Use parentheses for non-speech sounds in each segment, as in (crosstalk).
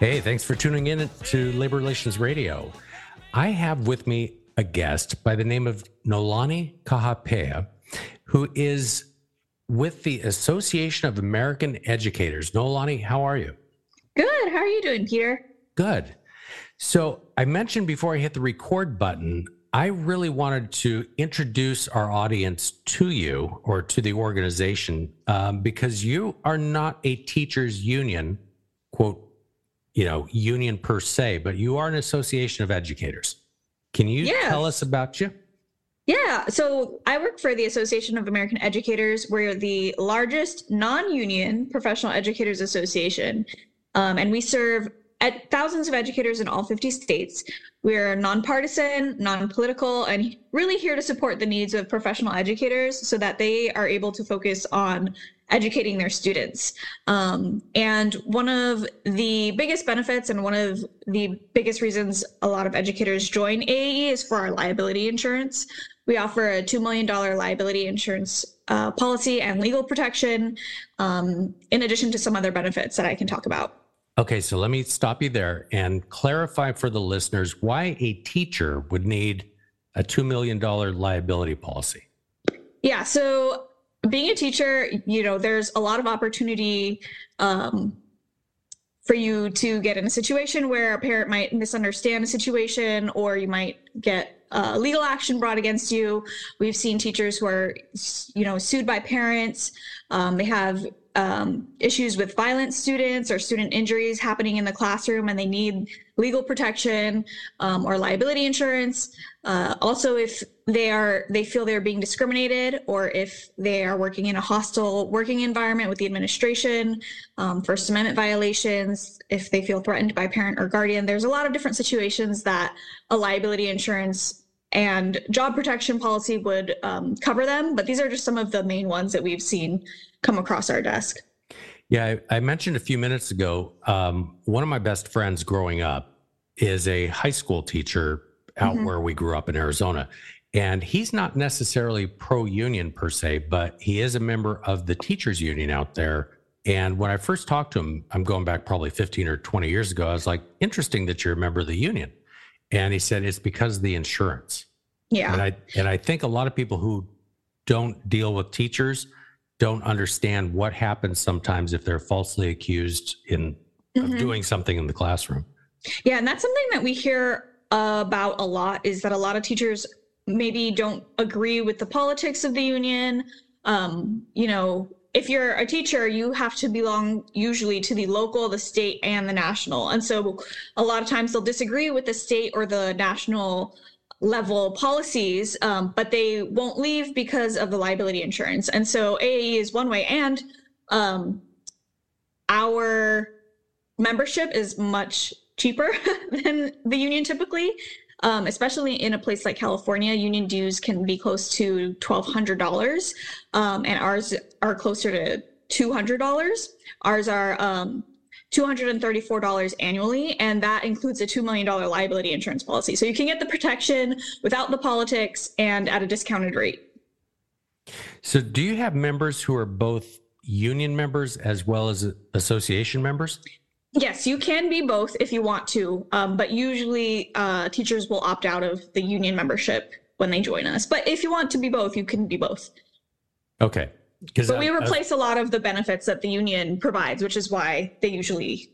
Hey, thanks for tuning in to Labor Relations Radio. I have with me a guest by the name of Noelani Kahapea, who is with the Association of American Educators. Noelani, how are you? Good. How are you doing, Peter? Good. So I mentioned before I hit the record button, I really wanted to introduce our audience to you or to the organization um, because you are not a teachers union, quote, you know, union per se, but you are an association of educators. Can you Yeah. tell us about you? Yeah. So I work for the Association of American Educators. We're the largest non union professional educators association. Um, and we serve at thousands of educators in all 50 states. We're nonpartisan, non political, and really here to support the needs of professional educators so that they are able to focus on educating their students. Um, and one of the biggest benefits and one of the biggest reasons a lot of educators join AAE is for our liability insurance. We offer a $2 million liability insurance uh, policy and legal protection, um, in addition to some other benefits that I can talk about. Okay, so let me stop you there and clarify for the listeners why a teacher would need a $2 million liability policy. Yeah. So being a teacher, you know, there's a lot of opportunity um, for you to get in a situation where a parent might misunderstand a situation or you might get uh, legal action brought against you. We've seen teachers who are, you know, sued by parents. Um, they have um, issues with violent students or student injuries happening in the classroom and they need legal protection um, or liability insurance. Uh, also, if they are they feel they're being discriminated or if they are working in a hostile working environment with the administration, um, First Amendment violations, if they feel threatened by parent or guardian, there's a lot of different situations that a liability insurance and job protection policy would um, cover them. But these are just some of the main ones that we've seen come across our desk. Yeah, I, I mentioned a few minutes ago, um, one of my best friends growing up is a high school teacher out Mhm. where we grew up in Arizona. And he's not necessarily pro union per se, but he is a member of the teachers union out there. And when I first talked to him, I'm going back probably 15 or 20 years ago, I was like, interesting that you're a member of the union. And he said, it's because of the insurance. Yeah. And I and I think a lot of people who don't deal with teachers don't understand what happens sometimes if they're falsely accused in of Mhm. doing something in the classroom. Yeah, and that's something that we hear about a lot is that a lot of teachers maybe don't agree with the politics of the union. Um, you know, if you're a teacher, you have to belong usually to the local, the state, and the national. And so a lot of times they'll disagree with the state or the national level policies, um, but they won't leave because of the liability insurance. And so AAE is one way. And um, our membership is much cheaper (laughs) than the union typically. Um, especially in a place like California, union dues can be close to twelve hundred dollars, um, and ours are closer to two hundred dollars. Ours are um, two hundred and thirty-four dollars annually, and that includes a two million dollar liability insurance policy. So you can get the protection without the politics and at a discounted rate. So do you have members who are both union members as well as association members? Yes, you can be both if you want to, um, but usually uh, teachers will opt out of the union membership when they join us. But if you want to be both, you can be both. Okay. But we replace a lot of the benefits that the union provides, which is why they usually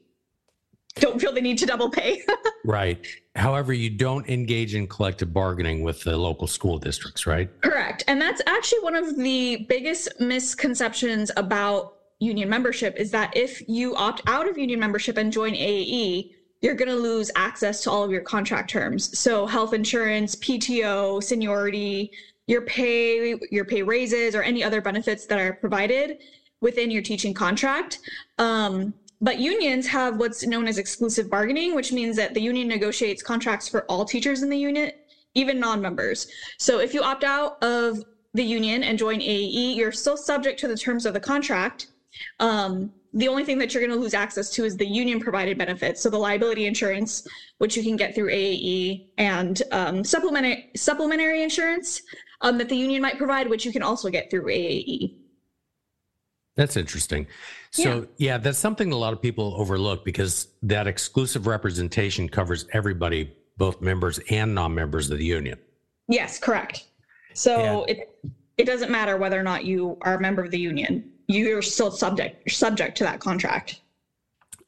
don't feel the need to double pay. (laughs) right. However, you don't engage in collective bargaining with the local school districts, right? Correct. And that's actually one of the biggest misconceptions about union membership is that if you opt out of union membership and join AAE, you're going to lose access to all of your contract terms. So health insurance, PTO, seniority, your pay, your pay raises, or any other benefits that are provided within your teaching contract. Um, but unions have what's known as exclusive bargaining, which means that the union negotiates contracts for all teachers in the unit, even non-members. So if you opt out of the union and join AAE, you're still subject to the terms of the contract. Um, the only thing that you're going to lose access to is the union provided benefits. So the liability insurance, which you can get through AAE, and um, supplementary supplementary insurance um, that the union might provide, which you can also get through AAE. That's interesting. So, yeah. yeah, that's something a lot of people overlook because that exclusive representation covers everybody, both members and non-members of the union. Yes, correct. So it it doesn't matter whether or not you are a member of the union. You're still subject subject to that contract.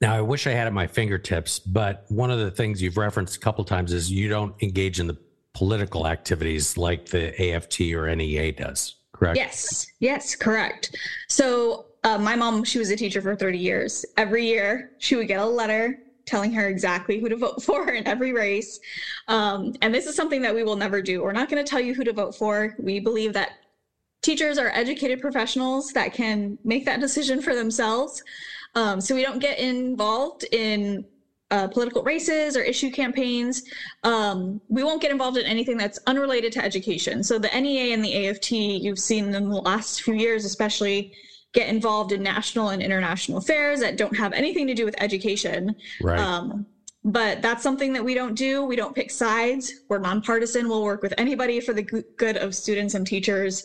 Now, I wish I had at my fingertips, but one of the things you've referenced a couple times is you don't engage in the political activities like the AFT or NEA does, correct? Yes, yes, correct. So, uh, my mom, she was a teacher for 30 years. Every year, she would get a letter telling her exactly who to vote (laughs) for in every race. Um, and this is something that we will never do. We're not going to tell you who to vote for. We believe that teachers are educated professionals that can make that decision for themselves. Um, so we don't get involved in uh, political races or issue campaigns. Um, we won't get involved in anything that's unrelated to education. So the NEA and the AFT, you've seen in the last few years, especially get involved in national and international affairs that don't have anything to do with education. Right. Um, but that's something that we don't do. We don't pick sides. We're nonpartisan. We'll work with anybody for the good of students and teachers.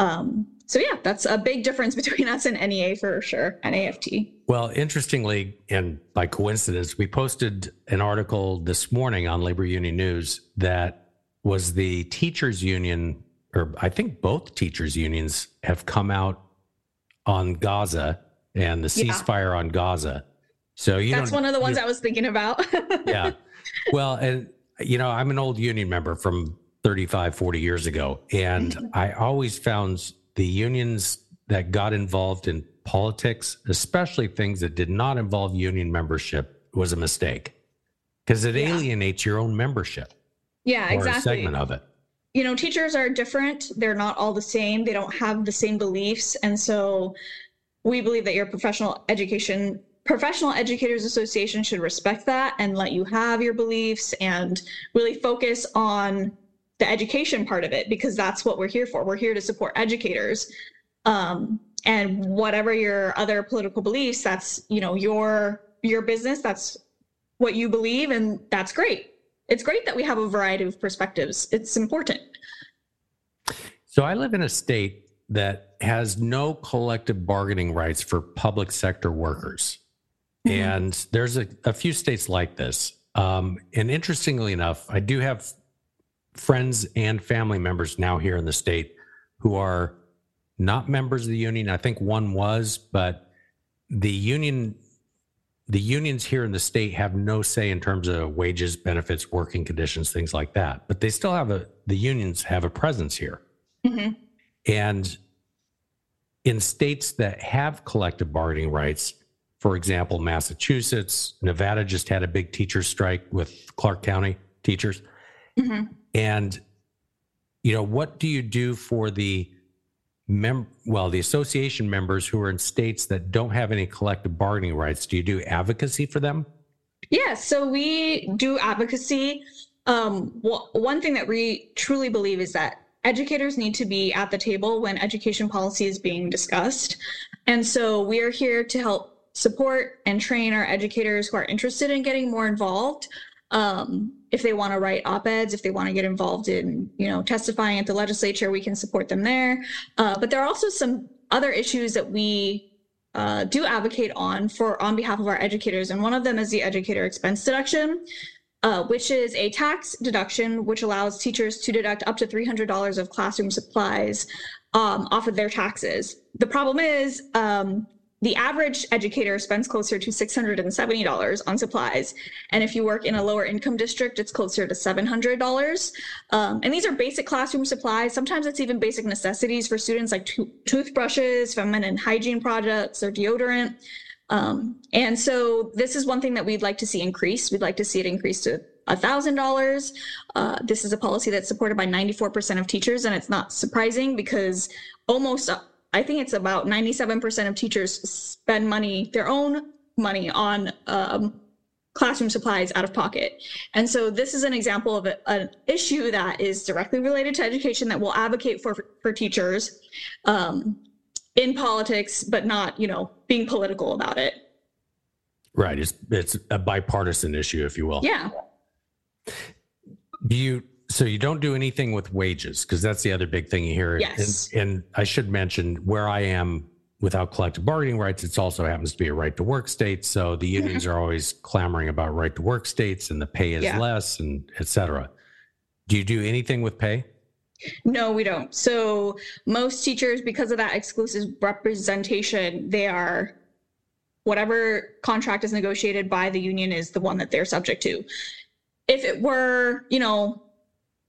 Um, so yeah, that's a big difference between us and NEA for sure, and AFT. Well, interestingly, and by coincidence, we posted an article this morning on Labor Union News that was the teachers union, or I think both teachers unions have come out on Gaza and the ceasefire yeah. on Gaza. So you That's one of the ones I was thinking about. (laughs) yeah. Well, and you know, I'm an old union member from 35, 40 years ago. And mm-hmm. I always found the unions that got involved in politics, especially things that did not involve union membership, was a mistake because it yeah. alienates your own membership. Yeah, exactly. A segment of it you know, teachers are different. They're not all the same. They don't have the same beliefs. And so we believe that your professional education professional educators association should respect that and let you have your beliefs and really focus on the education part of it because that's what we're here for we're here to support educators um, and whatever your other political beliefs that's you know your your business that's what you believe and that's great it's great that we have a variety of perspectives. It's important. So I live in a state that has no collective bargaining rights for public sector workers. Mm-hmm. And there's a, a, few states like this. Um, and interestingly enough, I do have friends and family members now here in the state who are not members of the union. I think one was, but the union the unions here in the state have no say in terms of wages, benefits, working conditions, things like that. But they still have a the unions have a presence here. Mm-hmm. And in states that have collective bargaining rights, for example, Massachusetts, Nevada just had a big teacher strike with Clark County teachers. Mm-hmm. And you know, what do you do for the mem- well, the association members who are in states that don't have any collective bargaining rights, do you do advocacy for them? Yeah, so we do advocacy. Um, well, one thing that we truly believe is that educators need to be at the table when education policy is being discussed. And so we are here to help support and train our educators who are interested in getting more involved um, if they want to write op-eds if they want to get involved in you know testifying at the legislature we can support them there. Uh, but there are also some other issues that we uh, do advocate on for on behalf of our educators and one of them is the educator expense deduction uh, which is a tax deduction which allows teachers to deduct up to $300 of classroom supplies um, off of their taxes. The problem is um, the average educator spends closer to $670 on supplies. And if you work in a lower income district, it's closer to $700. Um, and these are basic classroom supplies. Sometimes it's even basic necessities for students like to- toothbrushes, feminine hygiene products, or deodorant. Um, and so this is one thing that we'd like to see increase. We'd like to see it increase to $1,000. Uh, this is a policy that's supported by 94% of teachers, and it's not surprising because almost I think it's about 97% of teachers spend money, their own money on um, classroom supplies out of pocket. And so this is an example of a, an issue that is directly related to education that we'll advocate for for teachers um, in politics, but not you know being political about it. Right. It's it's a bipartisan issue, if you will. Yeah. Do you so you don't do anything with wages because that's the other big thing you hear. Yes. And, and I should mention where I am without collective bargaining rights, it also happens to be a right to work state. So the (laughs) unions are always clamoring about right to work states and the pay is Yeah. less and et cetera. Do you do anything with pay? No, we don't. So most teachers, because of that exclusive representation, they are whatever contract is negotiated by the union is the one that they're subject to. If it were, you know,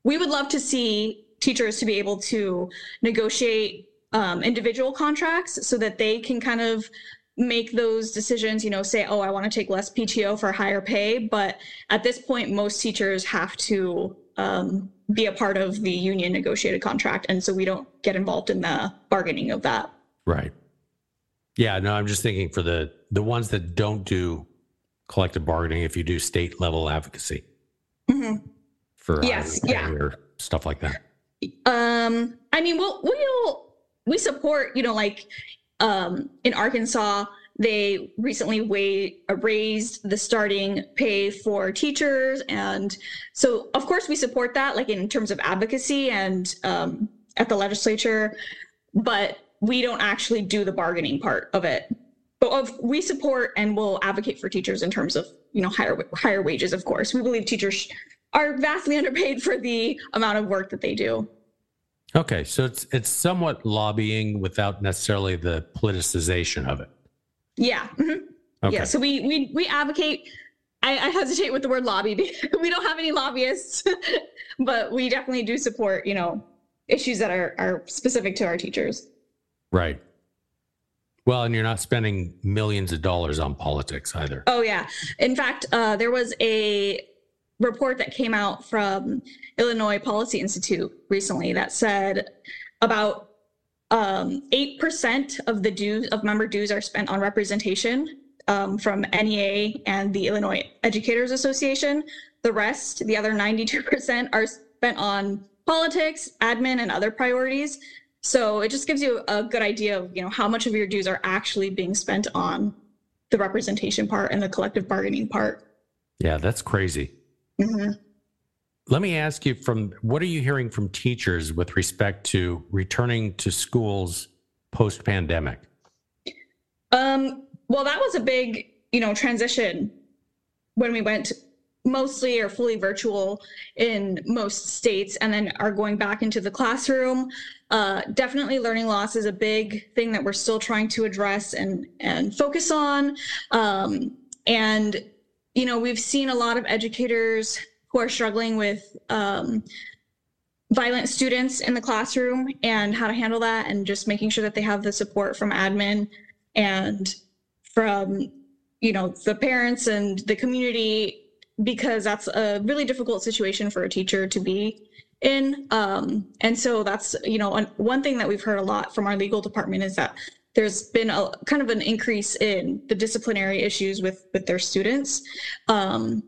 we would love to see teachers to be able to negotiate um, individual contracts so that they can kind of make those decisions, you know, say, oh, I want to take less PTO for higher pay. But at this point, most teachers have to um, be a part of the union negotiated contract. And so we don't get involved in the bargaining of that. Right. Yeah, no, I'm just thinking for the the ones that don't do collective bargaining, if you do state level advocacy for Yes, higher yeah. or stuff like that. Um, I mean, we'll we'll we support, you know, like um, in Arkansas, they recently wa- raised the starting pay for teachers, and so of course we support that, like in terms of advocacy and um, at the legislature, but we don't actually do the bargaining part of it. But of, we support and will advocate for teachers in terms of you know higher higher wages. Of course, we believe teachers are vastly underpaid for the amount of work that they do. Okay, so it's it's somewhat lobbying without necessarily the politicization of it. Yeah. mhm. Okay. Yeah. So we we we advocate. I, I hesitate with the word lobby. (laughs) because we don't have any lobbyists, (laughs) but we definitely do support. You know, issues that are are specific to our teachers. Right. Well, and you're not spending millions of dollars on politics either. Oh yeah. In fact, uh, there was a report that came out from Illinois Policy Institute recently that said about um, 8% of the dues of member dues are spent on representation um, from NEA and the Illinois Educators Association. The rest, the other 92%, are spent on politics, admin, and other priorities. So it just gives you a good idea of you know how much of your dues are actually being spent on the representation part and the collective bargaining part. Yeah, that's crazy. Mhm. Let me ask you from what are you hearing from teachers with respect to returning to schools post pandemic? Um, well, that was a big, you know, transition when we went mostly or fully virtual in most states and then are going back into the classroom. Uh, definitely learning loss is a big thing that we're still trying to address and, and focus on. Um, and, you know, we've seen a lot of educators who are struggling with um, violent students in the classroom and how to handle that and just making sure that they have the support from admin and from you know the parents and the community because that's a really difficult situation for a teacher to be in. Um, and so that's you know one- one thing that we've heard a lot from our legal department is that there's been a kind of an increase in the disciplinary issues with with their students um,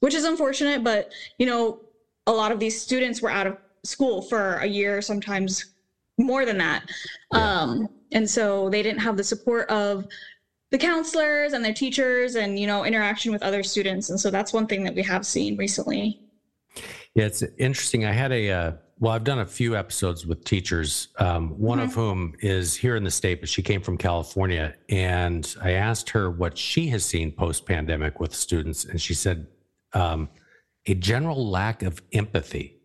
which is unfortunate but you know a lot of these students were out of school for a year sometimes more than that. Um, and so they didn't have the support of the counselors and their teachers and you know interaction with other students and so that's one thing that we have seen recently. Yeah, it's interesting. I had a uh, well, I've done a few episodes with teachers. Um, one of whom is here in the state, but she came from California, and I asked her what she has seen post pandemic with students, and she said um, a general lack of empathy,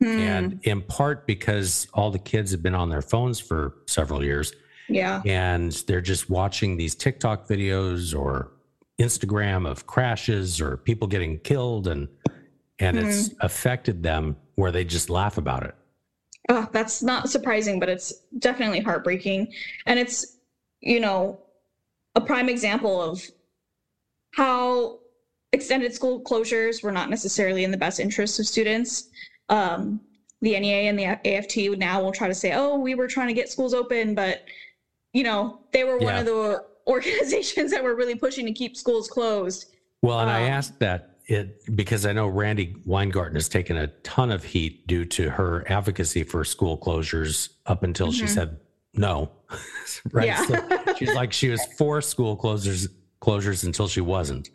and in part because all the kids have been on their phones for several years, yeah. and they're just watching these TikTok videos or Instagram of crashes or people getting killed and and it's affected them where they just laugh about it. oh, that's not surprising but it's definitely heartbreaking and it's you know a prime example of how extended school closures were not necessarily in the best interest of students um, the nea and the aft now will try to say oh we were trying to get schools open but you know they were one Yeah. of the (laughs) organizations that were really pushing to keep schools closed. Well, and I Um, asked that it because I know Randi Weingarten has taken a ton of heat due to her advocacy for school closures up until she Mhm. said no. (laughs) right. Yeah. So she's like she was for school closures closures until she wasn't.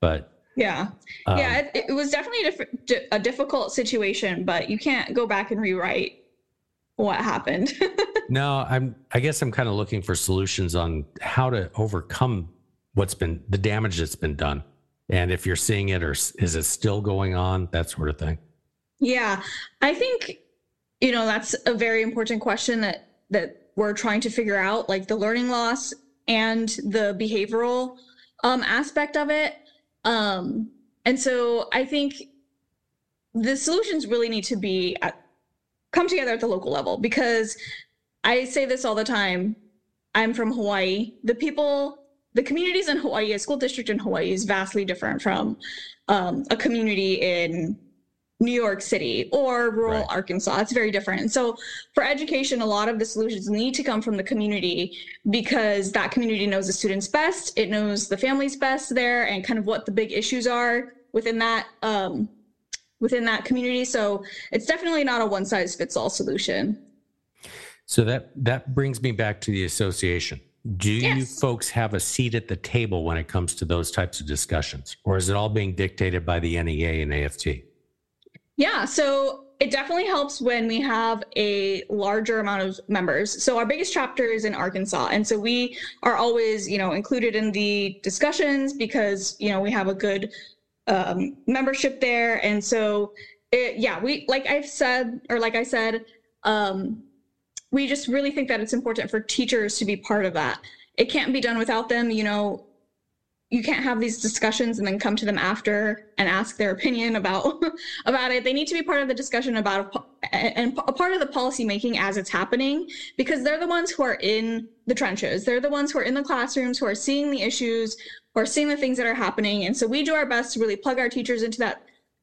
But Yeah. um, yeah, it, it was definitely a, diff- a difficult situation, but you can't go back and rewrite what happened. (laughs) No, I'm. I guess I'm kind of looking for solutions on how to overcome what's been the damage that's been done, and if you're seeing it or is it still going on, that sort of thing. yeah, I think you know that's a very important question that that we're trying to figure out, like the learning loss and the behavioral um, aspect of it. Um, and so I think the solutions really need to be at, come together at the local level because I say this all the time. I'm from Hawaii. The people, the communities in Hawaii, a school district in Hawaii is vastly different from um, a community in New York City or rural Right. Arkansas. It's very different. And so, for education, a lot of the solutions need to come from the community because that community knows the students best. It knows the families best there, and kind of what the big issues are within that um, within that community. So, it's definitely not a one size fits all solution. So that that brings me back to the association. Do you folks have a seat at the table when it comes to those types of discussions, or is it all being dictated by the NEA and AFT? Yeah, so it definitely helps when we have a larger amount of members. So our biggest chapter is in Arkansas, and so we are always, you know, included in the discussions because you know we have a good um, membership there, and so it, yeah, we like I've said or like I said, um, we just really think that it's important for teachers to be part of that. It can't be done without them, you know. You can't have these discussions and then come to them after and ask their opinion about (laughs) about it. They need to be part of the discussion about and a part of the policy making as it's happening because they're the ones who are in the trenches. They're the ones who are in the classrooms, who are seeing the issues, who are seeing the things that are happening. And so we do our best to really plug our teachers into that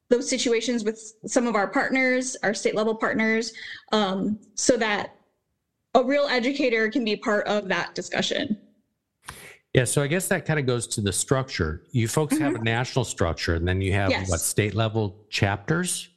those situations with some of our partners, our state level partners, um, so that a real educator can be part of that discussion. Yeah, so I guess that kind of goes to the structure. You folks have a national structure, and then you have Mm-hmm. Yes. what state level chapters?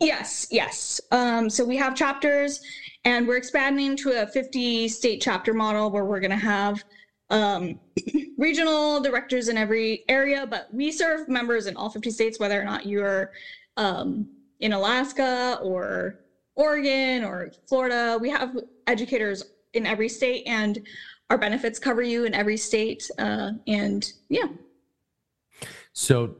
Yes, yes. Um, so we have chapters, and we're expanding to a 50 state chapter model where we're going to have um, (clears throat) regional directors in every area, but we serve members in all 50 states, whether or not you're um, in Alaska or Oregon or Florida. We have educators in every state, and our benefits cover you in every state. Uh, and yeah, So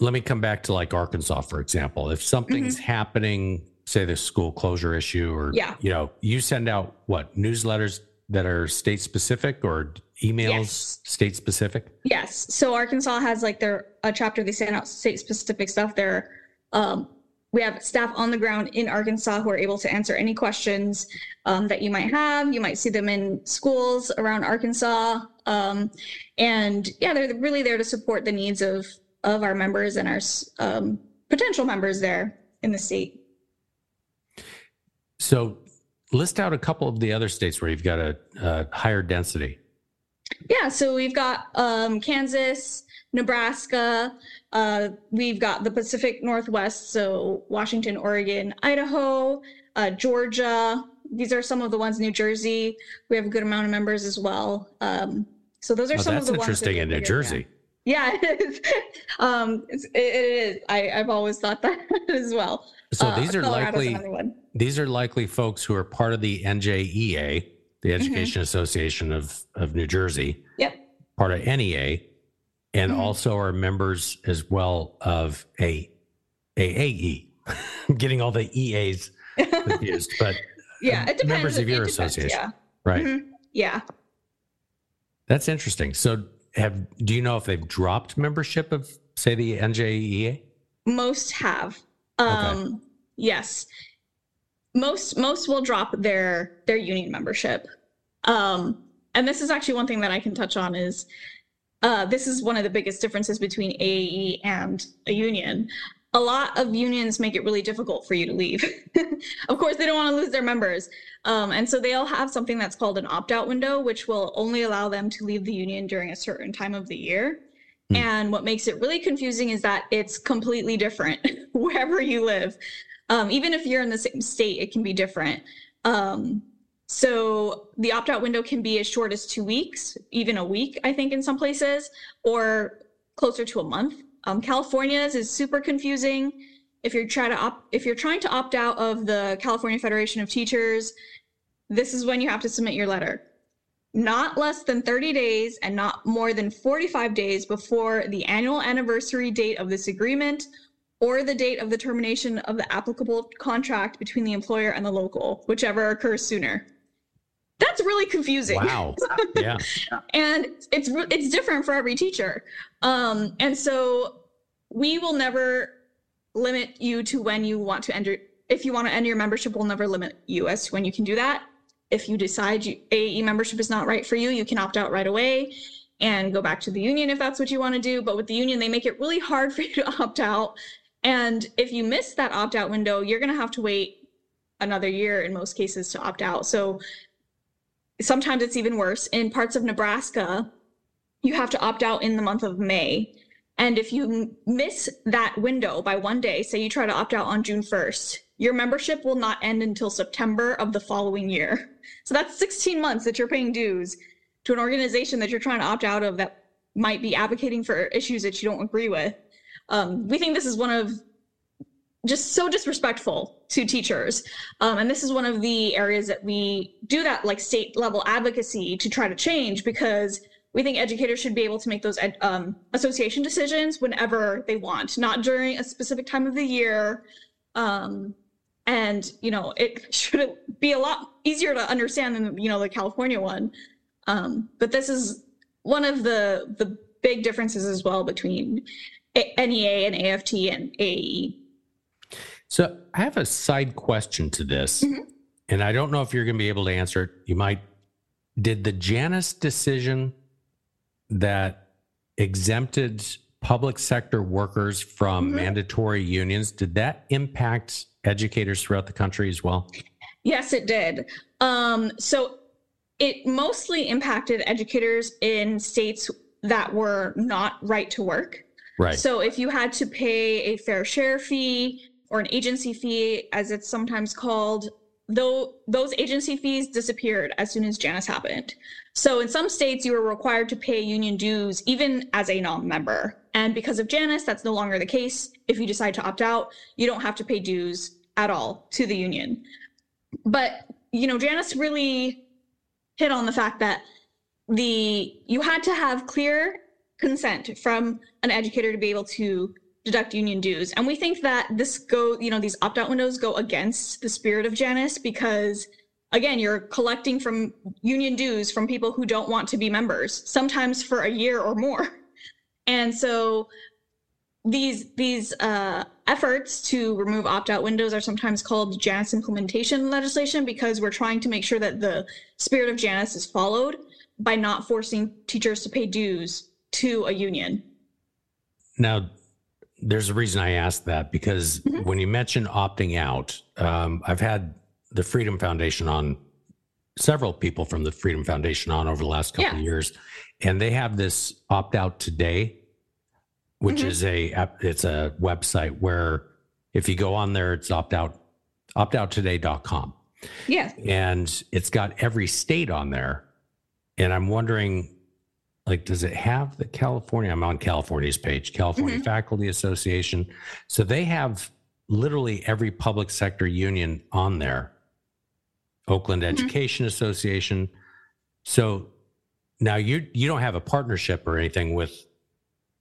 let me come back to like Arkansas, for example. If something's happening, say the school closure issue, or Yeah. you know, you send out what newsletters that are state specific or emails Yes. state specific? Yes. So Arkansas has like their a chapter they send out state specific stuff. There, um, we have staff on the ground in Arkansas who are able to answer any questions um, that you might have. You might see them in schools around Arkansas, um, and yeah, they're really there to support the needs of of our members and our um, potential members there in the state. So list out a couple of the other states where you've got a, a higher density. Yeah, so we've got um, Kansas, Nebraska. Uh, we've got the Pacific Northwest, so Washington, Oregon, Idaho, uh, Georgia. These are some of the ones. New Jersey, we have a good amount of members as well. Um, so those are Oh, some of the interesting in New Jersey. Yeah, it is. (laughs) um, it, it is. I, I've always thought that (laughs) as well. So Uh, these are Colorado's likely these are likely folks who are part of the NJEA. The Education Association of, of New Jersey, Yep. part of NEA, and Mhm. also are members as well of a AAE. (laughs) I'm getting all the EAs confused, but (laughs) Yeah, it depends. members of your depends, association. Yeah. right. Mhm. Yeah. That's interesting. So have do you know if they've dropped membership of say the NJEA? most have um yes most most will drop their their union membership um and this is actually one thing that i can touch on is uh this is one of the biggest differences between ae and a union a lot of unions make it really difficult for you to leave. (laughs) of course, they don't want to lose their members. Um, and so they'll have something that's called an opt out window, which will only allow them to leave the union during a certain time of the year. Hmm. And what makes it really confusing is that it's completely different (laughs) wherever you live. Um, even if you're in the same state, it can be different. Um, so the opt out window can be as short as two weeks, even a week, I think, in some places, or closer to a month. Um, California's is super confusing. If you're trying to opt, if you're trying to opt out of the California Federation of Teachers, this is when you have to submit your letter. Not less than 30 days and not more than 45 days before the annual anniversary date of this agreement or the date of the termination of the applicable contract between the employer and the local, whichever occurs sooner. That's really confusing. Wow. (laughs) Yeah. and it's it's different for every teacher. Um, and so we will never limit you to when you want to enter. If you want to end your membership, we'll never limit you as to when you can do that. If you decide you, AAE membership is not right for you, you can opt out right away and go back to the union if that's what you want to do. But with the union, they make it really hard (laughs) for you to opt out. And if you miss that opt out window, you're going to have to wait another year in most cases to opt out. So sometimes it's even worse. In parts of Nebraska, you have to opt out in the month of May. And if you miss that window by one day, say you try to opt out on June 1st, your membership will not end until September of the following year. So that's 16 months that you're paying dues to an organization that you're trying to opt out of that might be advocating for issues that you don't agree with. Um, we think this is one of just so disrespectful to teachers. Um, and this is one of the areas that we do that like state level advocacy to try to change because we think educators should be able to make those ed, um, association decisions whenever they want, not during a specific time of the year. Um, and you know, it (laughs) should be a lot easier to understand than you know the California one. Um, but this is one of the the big differences as well between NEA and AFT and AAE. So I have a side question to this, mm-hmm. and I don't know if you're going to be able to answer it. You might. Did the Janus decision that exempted public sector workers from mm-hmm. mandatory unions did that impact educators throughout the country as well? Yes, it did. Um, so it mostly impacted educators in states that were not right to work. Right. So if you had to pay a fair share fee or an agency fee, as it's sometimes called, though those agency fees disappeared as soon as Janus happened. So in some states, you were required to pay union dues even as a non-member. And because of Janus, that's no longer the case. If you decide to opt out, you don't have to pay dues at all to the union. But you know, Janus really hit on the fact that the you had to have clear consent from an educator to be able to deduct union dues. And we think that this go, you know, these opt-out windows go against the spirit of Janus because again, you're collecting from union dues from people who don't want to be members, sometimes for a year or more. (laughs) And so these these uh, efforts to remove opt-out windows are sometimes called Janus implementation legislation because we're trying to make sure that the spirit of Janus is followed by not forcing teachers to pay dues to a union. Now, there's a reason I asked that because mm-hmm. when you mention opting out, um, I've had the Freedom Foundation on several people from the Freedom Foundation on over the last couple yeah. of years, and they have this opt out today, which mm-hmm. is a it's a website where if you go on there, it's opt out optouttoday.com. Yeah, and it's got every state on there, and I'm wondering like does it have the california i'm on california's page california mm-hmm. faculty association so they have literally every public sector union on there oakland mm-hmm. education association so now you you don't have a partnership or anything with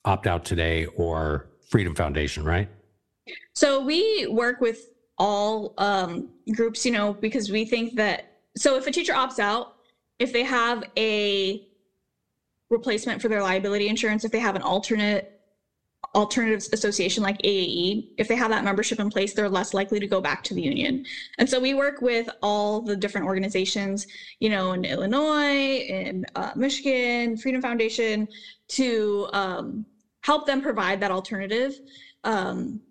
opt out today or freedom foundation right so we work with all um, groups you know because we think that so if a teacher opts out if they have a replacement for their liability insurance if they have an alternate alternatives association like AAE, if they have that membership in place, they're less likely to go back to the union. And so we work with all the different organizations, you know, in Illinois, in uh, Michigan, Freedom Foundation, to um, help them provide that alternative. Um,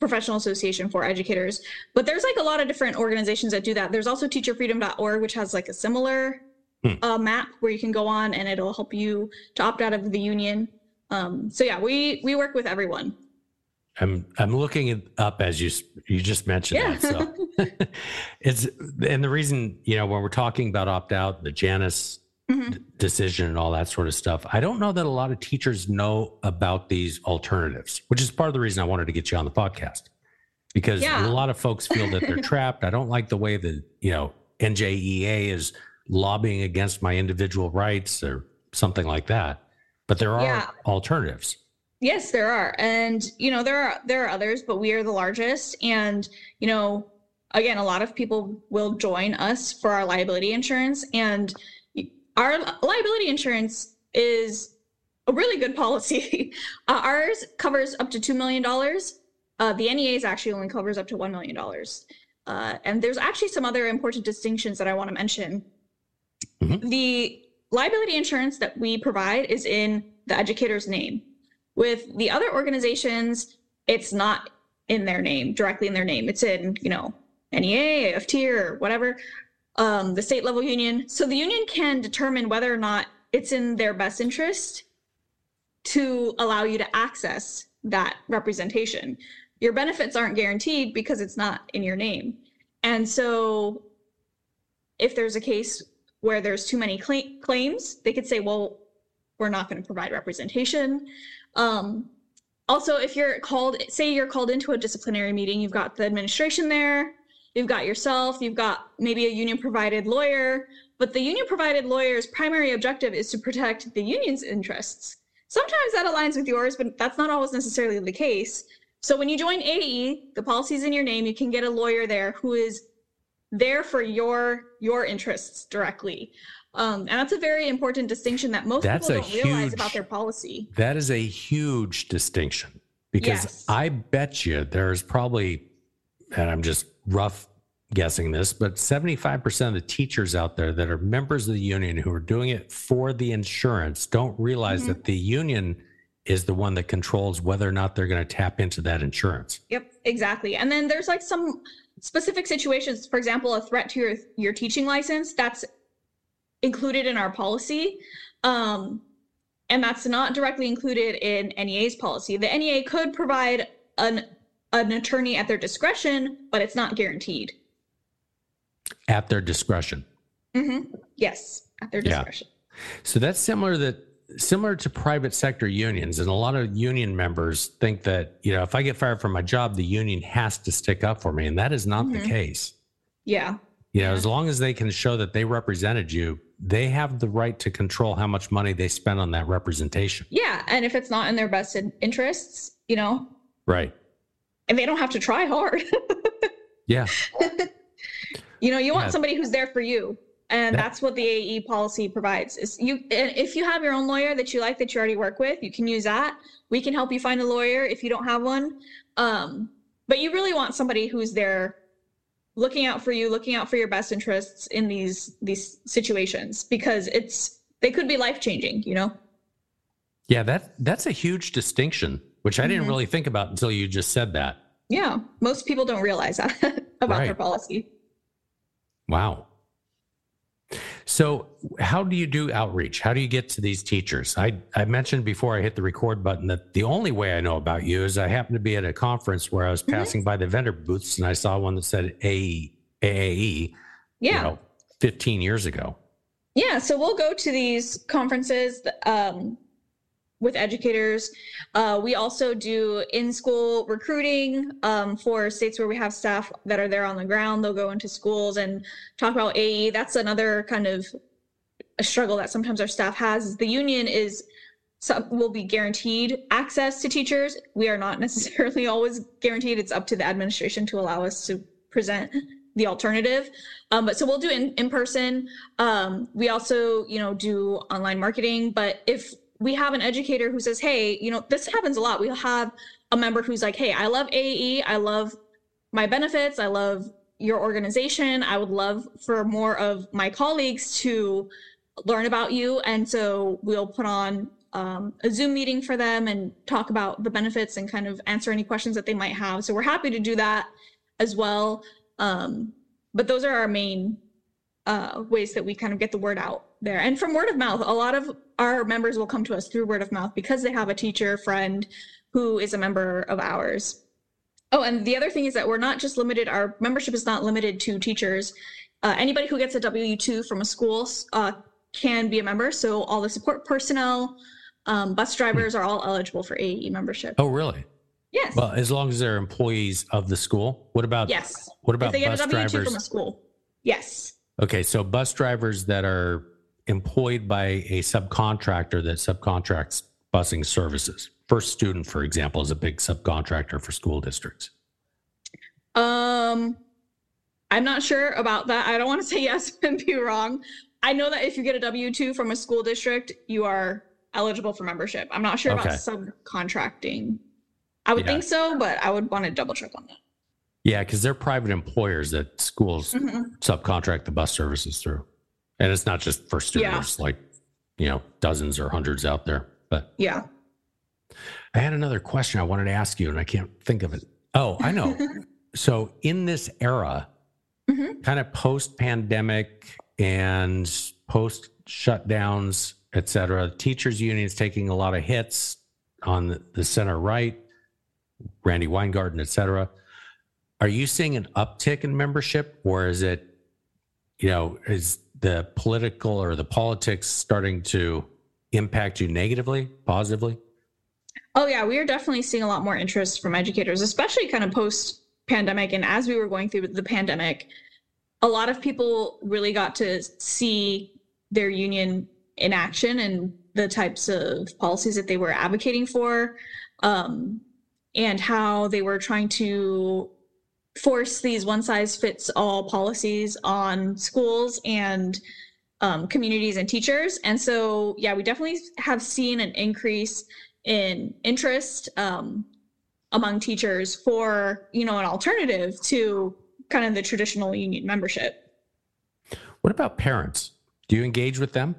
professional association for educators. But there's like a lot of different organizations that do that. There's also teacherfreedom.org, which has like a similar hmm. uh, map where you can go on and it'll help you to opt out of the union. Um, so yeah, we we work with everyone. I'm I'm looking it up as you you just mentioned yeah. that. So (laughs) (laughs) it's and the reason you know when we're talking about opt out, the Janus mm-hmm. d- decision and all that sort of stuff. I don't know that a lot of teachers know about these alternatives, which is part of the reason I wanted to get you on the podcast because yeah. a lot of folks feel that they're (laughs) trapped. I don't like the way that, you know, NJEA is lobbying against my individual rights or something like that. But there are yeah. alternatives. Yes, there are. And you know, there are there are others, but we are the largest and, you know, again, a lot of people will join us for our liability insurance and our liability insurance is a really good policy. (laughs) Uh, ours covers up to $2 million. Uh, the NEA's actually only covers up to $1 million. Uh, and there's actually some other important distinctions that I want to mention. Mm-hmm. The liability insurance that we provide is in the educator's name. With the other organizations, it's not in their name, directly in their name. It's in, you know, NEA, AFT, or whatever um, the state level union. So the union can determine whether or not it's in their best interest to allow you to access that representation. Your benefits aren't guaranteed because it's not in your name. And so if there's a case where there's too many cl- claims, they could say, well, we're not going to provide representation. Um, also, if you're called, say you're called into a disciplinary meeting, you've got the administration there, You've got yourself, you've got maybe a union provided lawyer, but the union provided lawyer's primary objective is to protect the union's interests. Sometimes that aligns with yours, but that's not always necessarily the case. So when you join AE, the policy's in your name, you can get a lawyer there who is there for your your interests directly. Um, and that's a very important distinction that most that's people don't huge, realize about their policy. That is a huge distinction because yes. I bet you there's probably, and I'm just rough guessing this, but 75% of the teachers out there that are members of the union who are doing it for the insurance don't realize mm-hmm. that the union is the one that controls whether or not they're going to tap into that insurance. Yep, exactly. And then there's like some specific situations, for example, a threat to your your teaching license that's included in our policy. Um, and that's not directly included in NEA's policy. The NEA could provide an an attorney at their discretion, but it's not guaranteed. At their discretion. Mm-hmm. Yes, at their discretion. Yeah. So that's similar that similar to private sector unions, and a lot of union members think that you know if I get fired from my job, the union has to stick up for me, and that is not mm-hmm. the case. Yeah. You know, yeah. as long as they can show that they represented you, they have the right to control how much money they spend on that representation. Yeah, and if it's not in their best interests, you know. Right and they don't have to try hard. (laughs) yeah. you know, you want yeah. somebody who's there for you. And that, that's what the AE policy provides. Is you if you have your own lawyer that you like that you already work with, you can use that. We can help you find a lawyer if you don't have one. Um, but you really want somebody who's there looking out for you, looking out for your best interests in these these situations because it's they could be life changing, you know? Yeah, that that's a huge distinction which I didn't mm-hmm. really think about until you just said that. Yeah, most people don't realize that (laughs) about right. their policy. Wow. So, how do you do outreach? How do you get to these teachers? I, I mentioned before I hit the record button that the only way I know about you is I happened to be at a conference where I was mm-hmm. passing mm-hmm. by the vendor booths and I saw one that said AE, AAE, yeah. you know, 15 years ago. Yeah, so we'll go to these conferences. Um, with educators. Uh, we also do in school recruiting um, for states where we have staff that are there on the ground. They'll go into schools and talk about AE. That's another kind of a struggle that sometimes our staff has. The union is will be guaranteed access to teachers. We are not (laughs) necessarily always guaranteed. It's up to the administration to allow us to present the alternative. Um, but so we'll do in, in person. Um, we also, you know, do online marketing. But if we have an educator who says, hey, you know, this happens a lot. We'll have a member who's like, hey, I love AE. I love my benefits. I love your organization. I would love for more of my colleagues to learn about you. And so we'll put on um, a Zoom meeting for them and talk about the benefits and kind of answer any questions that they might have. So we're happy to do that as well. Um, but those are our main uh, ways that we kind of get the word out there. And from word of mouth, a lot of our members will come to us through word of mouth because they have a teacher friend who is a member of ours. Oh, and the other thing is that we're not just limited, our membership is not limited to teachers. Uh, anybody who gets a W 2 from a school uh, can be a member. So all the support personnel, um, bus drivers are all eligible for AE membership. Oh, really? Yes. Well, as long as they're employees of the school. What about yes. What about if they get bus a W two drivers? from a school? Yes. Okay, so bus drivers that are employed by a subcontractor that subcontracts busing services. First Student, for example, is a big subcontractor for school districts. Um, I'm not sure about that. I don't want to say (laughs) yes and be wrong. I know that if you get a W two from a school district, you are eligible for membership. I'm not sure Okay. about subcontracting. I would Yeah. think so, but I would want to double check on that. Yeah, because they're private employers that schools Mhm. subcontract the bus services through. And it's not just for students, Yeah. like, you know, dozens or hundreds out there. But Yeah. I had another question I wanted to ask you and I can't think of it. Oh, I know. (laughs) so in this era, Mhm. kind of post pandemic and post shutdowns, et cetera, teachers unions taking a lot of hits on the- the center right, Randi Weingarten, et cetera. Are you seeing an uptick in membership or is it, you know, is the political or the politics starting to impact you negatively, positively? Oh yeah, we are definitely seeing a lot more interest from educators, especially kind of post pandemic. And as we were going through the pandemic, a lot of people really got to see their union in action and the types of policies that they were advocating for, um, and how they were trying to force these one size fits all policies on schools and um, communities and teachers. And so, yeah, we definitely have seen an increase in interest um, among teachers for you know an alternative to kind of the traditional union membership. What about parents? Do you engage with them?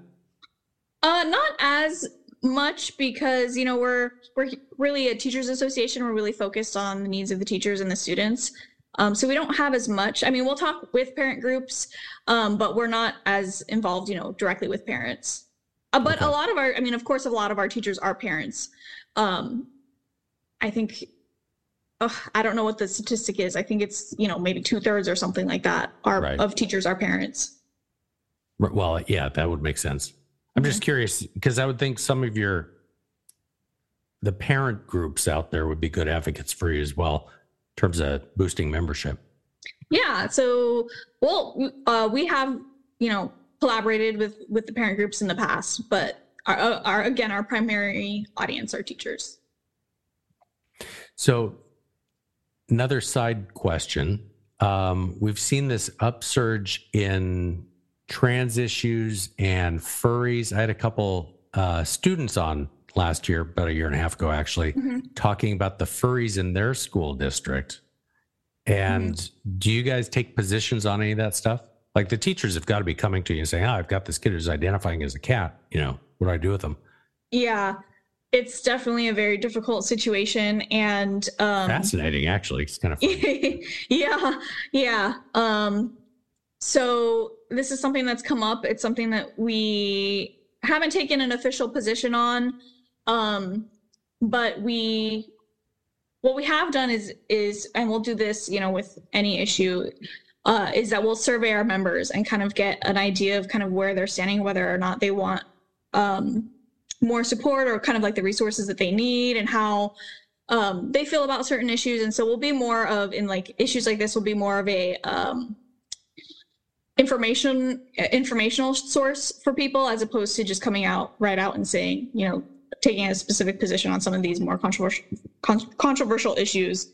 Uh, not as much because you know we're we're really a teachers association. We're really focused on the needs of the teachers and the students. Um, so we don't have as much. I mean, we'll talk with parent groups, um, but we're not as involved, you know, directly with parents. Uh, but Okay. a lot of our, I mean, of course, a lot of our teachers are parents. Um, I think, I don't know what the statistic is. I think it's you know maybe two thirds or something like that are Right. of teachers are parents. Well, yeah, that would make sense. I'm just curious because I would think some of your the parent groups out there would be good advocates for you as well terms of boosting membership. Yeah. So, well, uh, we have, you know, collaborated with with the parent groups in the past, but our, uh, our again, our primary audience are teachers. So, another side question. Um, we've seen this upsurge in trans issues and furries. I had a couple uh, students on last year, about a year and a half ago, actually, talking about the furries in their school district. And do you guys take positions on any of that stuff? Like the teachers have got to be coming to you and saying, "Oh, I've got this kid who's identifying as a cat. You know, what do I do with them?" Yeah, it's definitely a very difficult situation, and um, Fascinating, actually. It's kind of funny. (laughs) yeah, yeah. Um, so this is something that's come up. It's something that we haven't taken an official position on, um, but we what we have done is is and we'll do this, you know, with any issue. Uh, is that we'll survey our members and kind of get an idea of kind of where they're standing, whether or not they want um, more support or kind of like the resources that they need and how um, they feel about certain issues. And so we'll be more of in like issues like this will be more of a um, information informational source for people as opposed to just coming out right out and saying you know taking a specific position on some of these more controversial con- controversial issues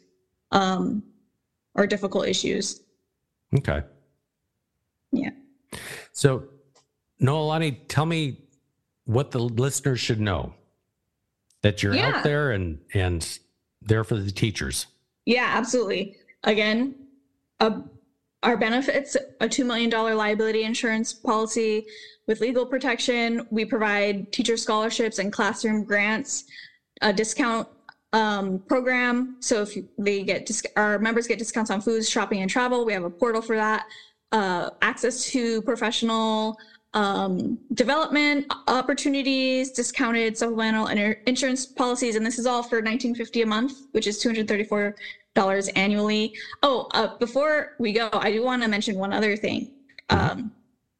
um, or difficult issues. Okay. Yeah. So, Noelani, tell me what the listeners should know that you're Yeah. out there and and there for the teachers. Yeah, absolutely. Again, a our benefits a $2 million liability insurance policy with legal protection. We provide teacher scholarships and classroom grants, a discount um, program. So if they get dis- our members get discounts on foods, shopping, and travel, we have a portal for that. Uh, access to professional um, development opportunities, discounted supplemental insurance policies, and this is all for 1950 a month, which is 234 dollars annually. Oh, uh, before we go, I do want to mention one other thing. Um,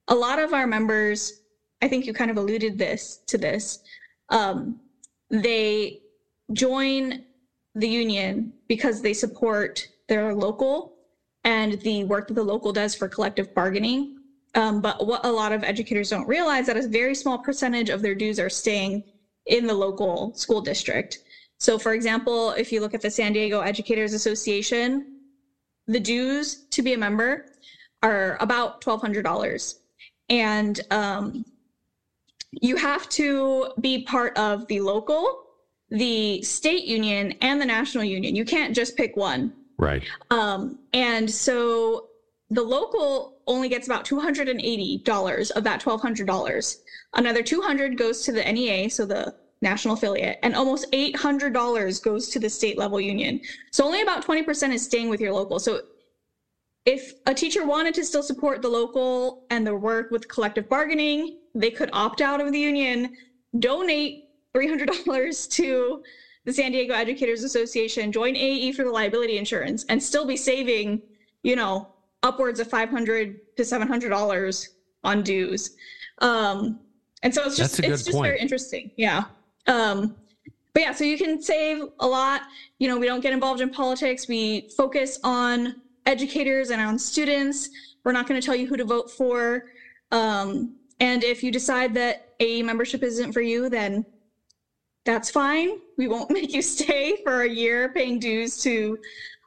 a lot of our members, I think you kind of alluded this to this. Um, they join the union because they support their local and the work that the local does for collective bargaining. Um, but what a lot of educators don't realize that a very small percentage of their dues are staying in the local school district. So, for example, if you look at the San Diego Educators Association, the dues to be a member are about $1,200. And um, you have to be part of the local, the state union, and the national union. You can't just pick one. Right. Um, and so the local only gets about $280 of that $1,200. Another 200 goes to the NEA, so the national affiliate, and almost $800 goes to the state level union. So only about 20% is staying with your local. So if a teacher wanted to still support the local and the work with collective bargaining, they could opt out of the union, donate $300 to the San Diego Educators Association, join AE for the liability insurance, and still be saving, you know, upwards of 500 to $700 on dues. Um, and so it's just it's just point. very interesting. Yeah. Um, but yeah, so you can save a lot. You know, we don't get involved in politics. We focus on educators and on students. We're not going to tell you who to vote for. Um, and if you decide that a membership isn't for you, then that's fine. We won't (laughs) make you stay for a year paying dues to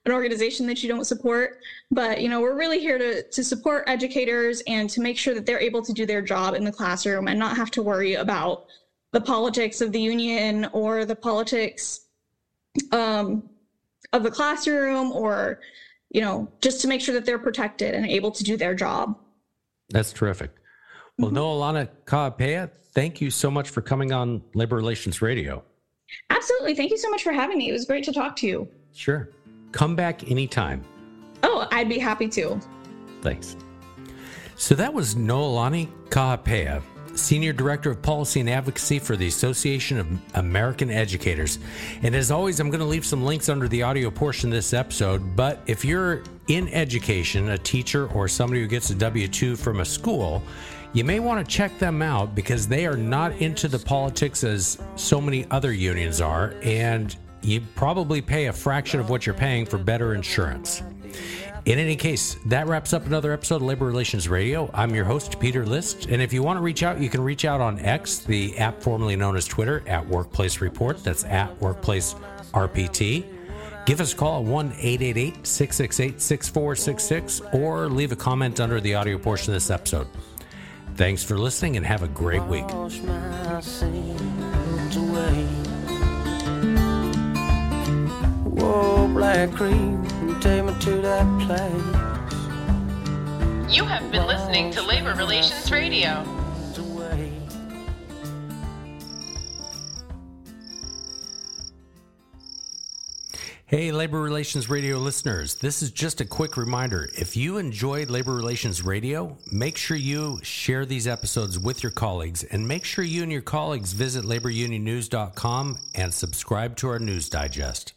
an organization that you don't support. But you know, we're really here to to support educators and to make sure that they're able to do their job in the classroom and not have to worry about the politics of the union or the politics um, of the classroom or you know just to make sure that they're protected and able to do their job. That's terrific. Well mm-hmm. Noelani Kahapea thank you so much for coming on labor relations radio. Absolutely. Thank you so much for having me. It was great to talk to you. Sure. Come back anytime. Oh i'd be happy to. Thanks. So that was Noelani Kahapea Senior Director of Policy and Advocacy for the Association of American Educators. And as always, I'm going to leave some links under the audio portion of this episode. But if you're in education, a teacher, or somebody who gets a W 2 from a school, you may want to check them out because they are not into the politics as so many other unions are. And you probably pay a fraction of what you're paying for better insurance. In any case, that wraps up another episode of Labor Relations Radio. I'm your host, Peter List. And if you want to reach out, you can reach out on X, the app formerly known as Twitter, at Workplace Report. That's at Workplace RPT. Give us a call at 1 888 668 6466 or leave a comment under the audio portion of this episode. Thanks for listening and have a great week. Whoa, black cream take me to that place. You have been listening to Labor Relations Radio. Hey, Labor Relations Radio listeners, this is just a quick reminder. If you enjoyed Labor Relations Radio, make sure you share these episodes with your colleagues and make sure you and your colleagues visit laborunionnews.com and subscribe to our news digest.